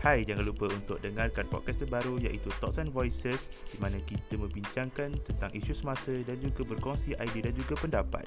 Hai, jangan lupa untuk dengarkan podcast terbaru iaitu Thoughts and Voices di mana kita membincangkan tentang isu semasa dan juga berkongsi idea dan juga pendapat.